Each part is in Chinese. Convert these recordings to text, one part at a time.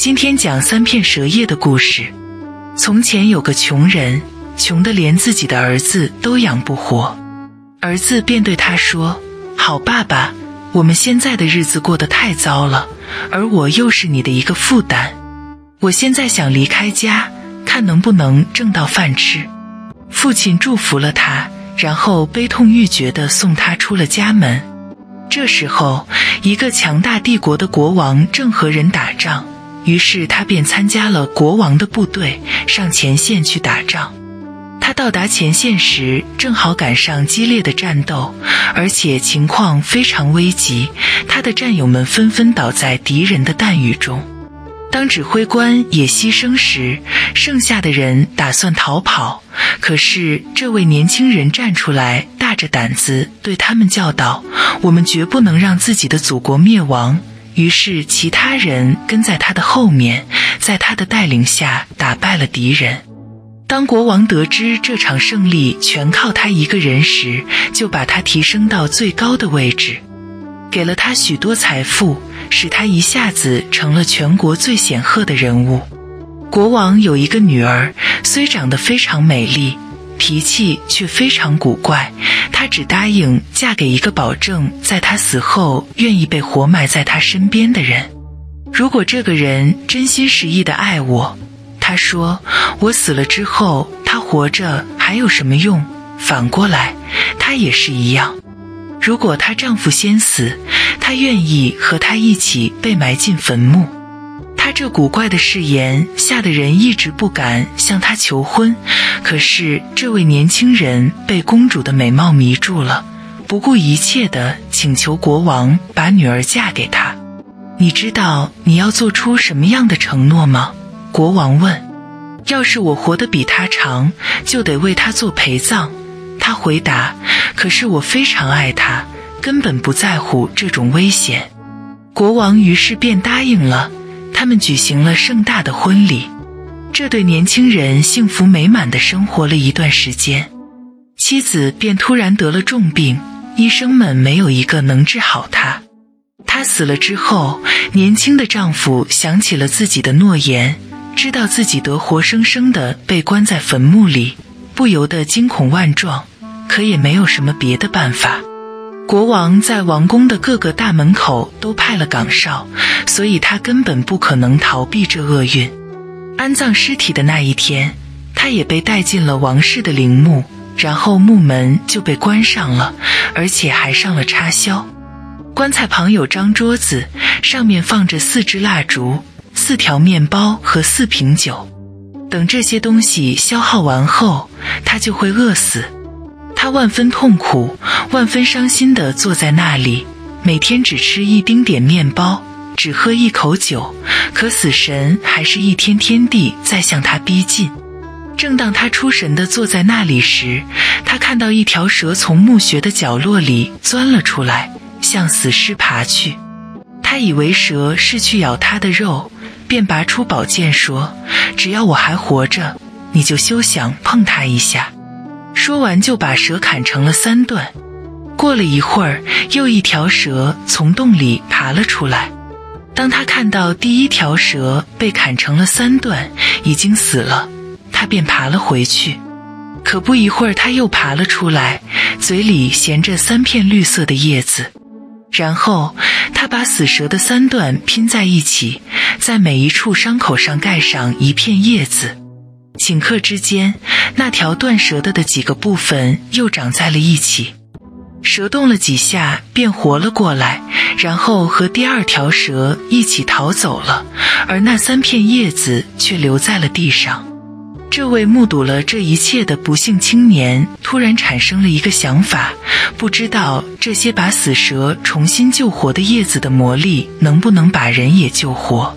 今天讲三片蛇叶的故事。从前有个穷人，穷得连自己的儿子都养不活。儿子便对他说：“好爸爸，我们现在的日子过得太糟了，而我又是你的一个负担。我现在想离开家，看能不能挣到饭吃。”父亲祝福了他，然后悲痛欲绝地送他出了家门。这时候，一个强大帝国的国王正和人打仗。于是他便参加了国王的部队，上前线去打仗。他到达前线时，正好赶上激烈的战斗，而且情况非常危急。他的战友们纷纷倒在敌人的弹雨中。当指挥官也牺牲时，剩下的人打算逃跑，可是这位年轻人站出来，大着胆子对他们叫道：“我们绝不能让自己的祖国灭亡。”于是，其他人跟在他的后面，在他的带领下打败了敌人。当国王得知这场胜利全靠他一个人时，就把他提升到最高的位置，给了他许多财富，使他一下子成了全国最显赫的人物。国王有一个女儿，虽长得非常美丽。脾气却非常古怪，她只答应嫁给一个保证在她死后愿意被活埋在她身边的人。如果这个人真心实意的爱我，她说我死了之后他活着还有什么用？反过来，他也是一样。如果她丈夫先死，她愿意和他一起被埋进坟墓。这古怪的誓言吓得人一直不敢向他求婚，可是这位年轻人被公主的美貌迷住了，不顾一切的请求国王把女儿嫁给他。你知道你要做出什么样的承诺吗？国王问。要是我活得比他长，就得为他做陪葬。他回答。可是我非常爱他，根本不在乎这种危险。国王于是便答应了。他们举行了盛大的婚礼，这对年轻人幸福美满的生活了一段时间。妻子便突然得了重病，医生们没有一个能治好她。她死了之后，年轻的丈夫想起了自己的诺言，知道自己得活生生的被关在坟墓里，不由得惊恐万状，可也没有什么别的办法。国王在王宫的各个大门口都派了岗哨，所以他根本不可能逃避这厄运。安葬尸体的那一天，他也被带进了王室的陵墓，然后墓门就被关上了，而且还上了插销。棺材旁有张桌子，上面放着四支蜡烛、四条面包和四瓶酒。等这些东西消耗完后，他就会饿死。他万分痛苦，万分伤心地坐在那里，每天只吃一丁点面包，只喝一口酒，可死神还是一天天地在向他逼近。正当他出神地坐在那里时，他看到一条蛇从墓穴的角落里钻了出来，向死尸爬去。他以为蛇是去咬他的肉，便拔出宝剑说：“只要我还活着，你就休想碰他一下。”说完，就把蛇砍成了三段。过了一会儿，又一条蛇从洞里爬了出来。当他看到第一条蛇被砍成了三段，已经死了，他便爬了回去。可不一会儿，他又爬了出来，嘴里衔着三片绿色的叶子。然后他把死蛇的三段拼在一起，在每一处伤口上盖上一片叶子。顷刻之间，那条断蛇的的几个部分又长在了一起。蛇动了几下，便活了过来，然后和第二条蛇一起逃走了。而那三片叶子却留在了地上。这位目睹了这一切的不幸青年突然产生了一个想法：不知道这些把死蛇重新救活的叶子的魔力能不能把人也救活。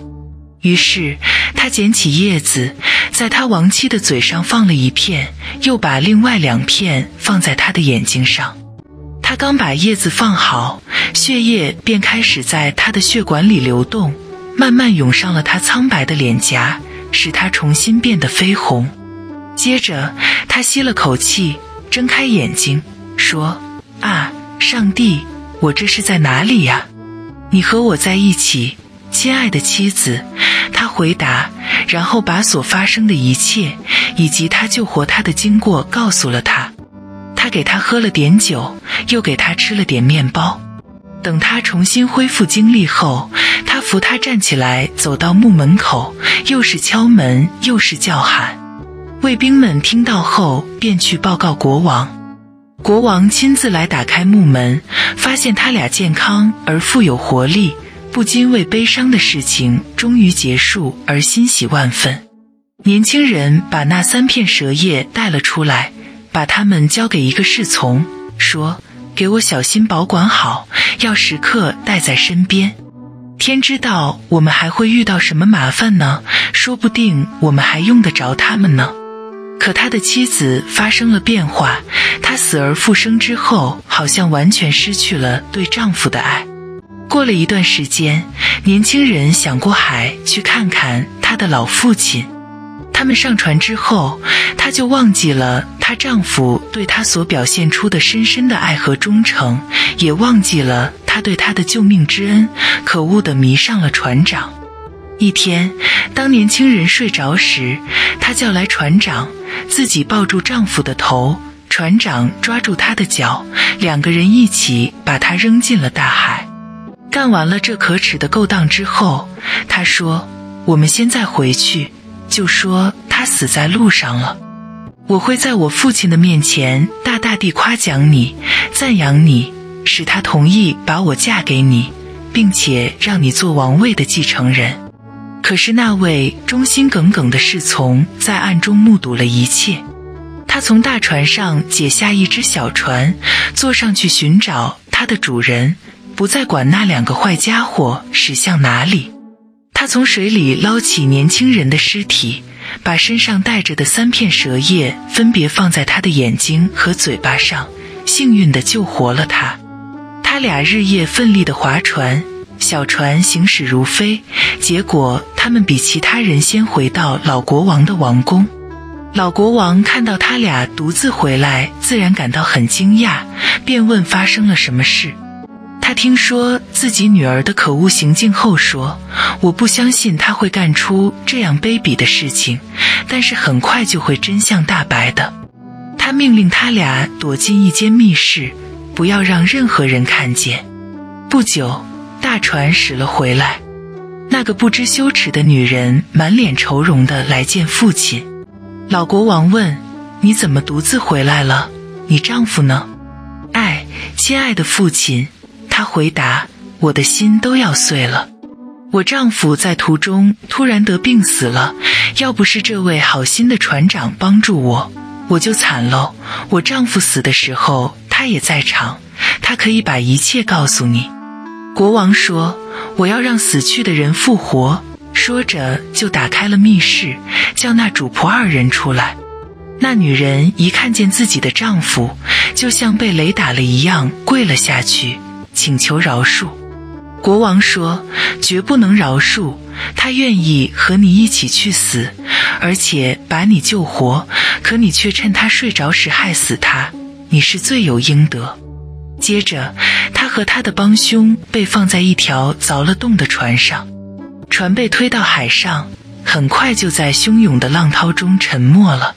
于是他捡起叶子。在他亡妻的嘴上放了一片，又把另外两片放在他的眼睛上。他刚把叶子放好，血液便开始在他的血管里流动，慢慢涌上了他苍白的脸颊，使他重新变得绯红。接着，他吸了口气，睁开眼睛，说：“啊，上帝，我这是在哪里呀？你和我在一起，亲爱的妻子。”他回答，然后把所发生的一切以及他救活他的经过告诉了他。他给他喝了点酒，又给他吃了点面包。等他重新恢复精力后，他扶他站起来，走到墓门口，又是敲门，又是叫喊。卫兵们听到后，便去报告国王。国王亲自来打开木门，发现他俩健康而富有活力，不禁为悲伤的事情终于结束而欣喜万分。年轻人把那三片蛇叶带了出来，把它们交给一个侍从，说：“给我小心保管好，要时刻带在身边。天知道我们还会遇到什么麻烦呢？说不定我们还用得着它们呢。”可他的妻子发生了变化，她死而复生之后，好像完全失去了对丈夫的爱。过了一段时间，年轻人想过海去看看她的老父亲。他们上船之后，她就忘记了她丈夫对她所表现出的深深的爱和忠诚，也忘记了他对她的救命之恩。可恶的迷上了船长。一天，当年轻人睡着时，她叫来船长。自己抱住丈夫的头，船长抓住她的脚，两个人一起把她扔进了大海。干完了这可耻的勾当之后，他说：“我们现在回去，就说他死在路上了。我会在我父亲的面前大大地夸奖你，赞扬你，使他同意把我嫁给你，并且让你做王位的继承人。”可是那位忠心耿耿的侍从在暗中目睹了一切。他从大船上解下一只小船，坐上去寻找他的主人，不再管那两个坏家伙驶向哪里。他从水里捞起年轻人的尸体，把身上带着的三片蛇叶分别放在他的眼睛和嘴巴上，幸运地救活了他。他俩日夜奋力地划船。小船行驶如飞，结果他们比其他人先回到老国王的王宫。老国王看到他俩独自回来，自然感到很惊讶，便问发生了什么事。他听说自己女儿的可恶行径后说：“我不相信他会干出这样卑鄙的事情，但是很快就会真相大白的。”他命令他俩躲进一间密室，不要让任何人看见。不久。大船驶了回来，那个不知羞耻的女人满脸愁容的来见父亲。老国王问：“你怎么独自回来了？你丈夫呢？”“哎，亲爱的父亲。”他回答：“我的心都要碎了。我丈夫在途中突然得病死了，要不是这位好心的船长帮助我，我就惨喽。我丈夫死的时候，他也在场，他可以把一切告诉你。”国王说：“我要让死去的人复活。”说着，就打开了密室，叫那主仆二人出来。那女人一看见自己的丈夫，就像被雷打了一样，跪了下去，请求饶恕。国王说：“绝不能饶恕，他愿意和你一起去死，而且把你救活。可你却趁他睡着时害死他，你是罪有应得。”接着，他和他的帮凶被放在一条凿了洞的船上，船被推到海上，很快就在汹涌的浪涛中沉没了。